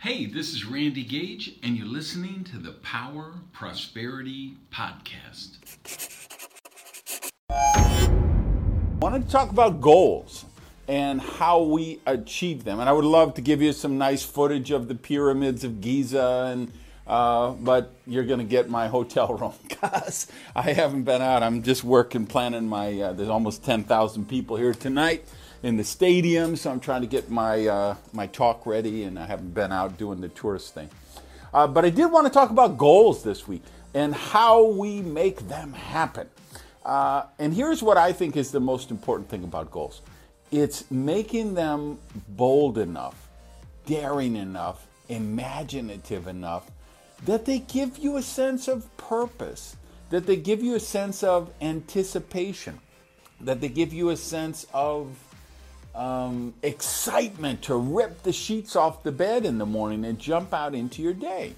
Hey, this is Randy Gage, and you're listening to the Power Prosperity Podcast. I wanted to talk about goals and how we achieve them. And I would love to give you some nice footage of the pyramids of Giza and uh, but you're going to get my hotel room because I haven't been out. I'm just working, planning my. Uh, there's almost 10,000 people here tonight in the stadium, so I'm trying to get my uh, my talk ready, and I haven't been out doing the tourist thing. Uh, but I did want to talk about goals this week and how we make them happen. Uh, and here's what I think is the most important thing about goals: it's making them bold enough, daring enough, imaginative enough that they give you a sense of purpose, that they give you a sense of anticipation, that they give you a sense of um, excitement to rip the sheets off the bed in the morning and jump out into your day.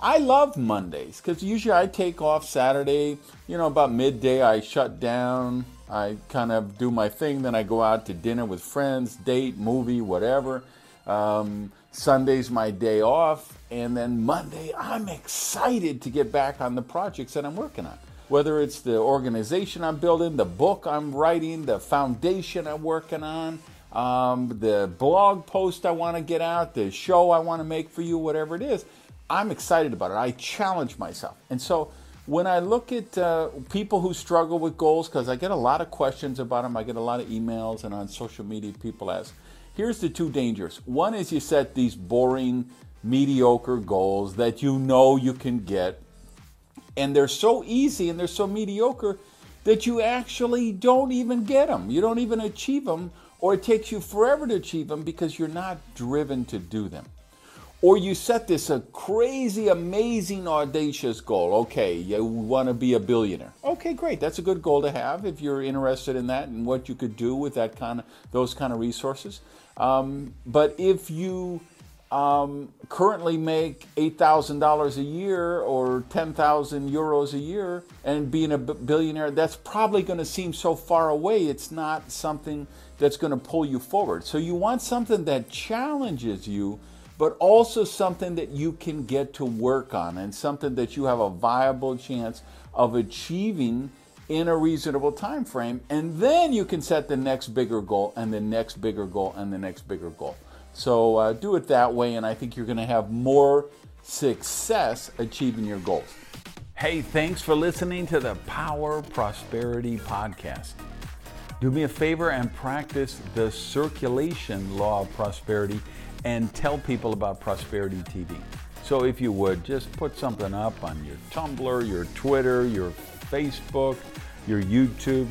I love Mondays because usually I take off Saturday, you know, about midday, I shut down, I kind of do my thing, then I go out to dinner with friends, date, movie, whatever. Um, Sunday's my day off, and then Monday, I'm excited to get back on the projects that I'm working on. Whether it's the organization I'm building, the book I'm writing, the foundation I'm working on, um, the blog post I want to get out, the show I want to make for you, whatever it is, I'm excited about it. I challenge myself. And so when I look at uh, people who struggle with goals, because I get a lot of questions about them, I get a lot of emails, and on social media, people ask, here's the two dangers. One is you set these boring, mediocre goals that you know you can get, and they're so easy and they're so mediocre that you actually don't even get them. You don't even achieve them, or it takes you forever to achieve them because you're not driven to do them. Or you set this a crazy, amazing, audacious goal. Okay, you want to be a billionaire. Okay, great. That's a good goal to have if you're interested in that and what you could do with that kind of those kind of resources. Um, but if you um, currently make $8,000 a year or 10,000 euros a year and being a billionaire, that's probably going to seem so far away. It's not something that's going to pull you forward. So you want something that challenges you, but also something that you can get to work on and something that you have a viable chance of achieving in a reasonable time frame. And then you can set the next bigger goal and the next bigger goal and the next bigger goal. So uh, do it that way, and I think you're going to have more success achieving your goals. Hey, thanks for listening to the Power Prosperity Podcast. Do me a favor and practice the circulation law of prosperity and tell people about Prosperity TV. So, if you would, just put something up on your Tumblr, your Twitter, your Facebook, your YouTube.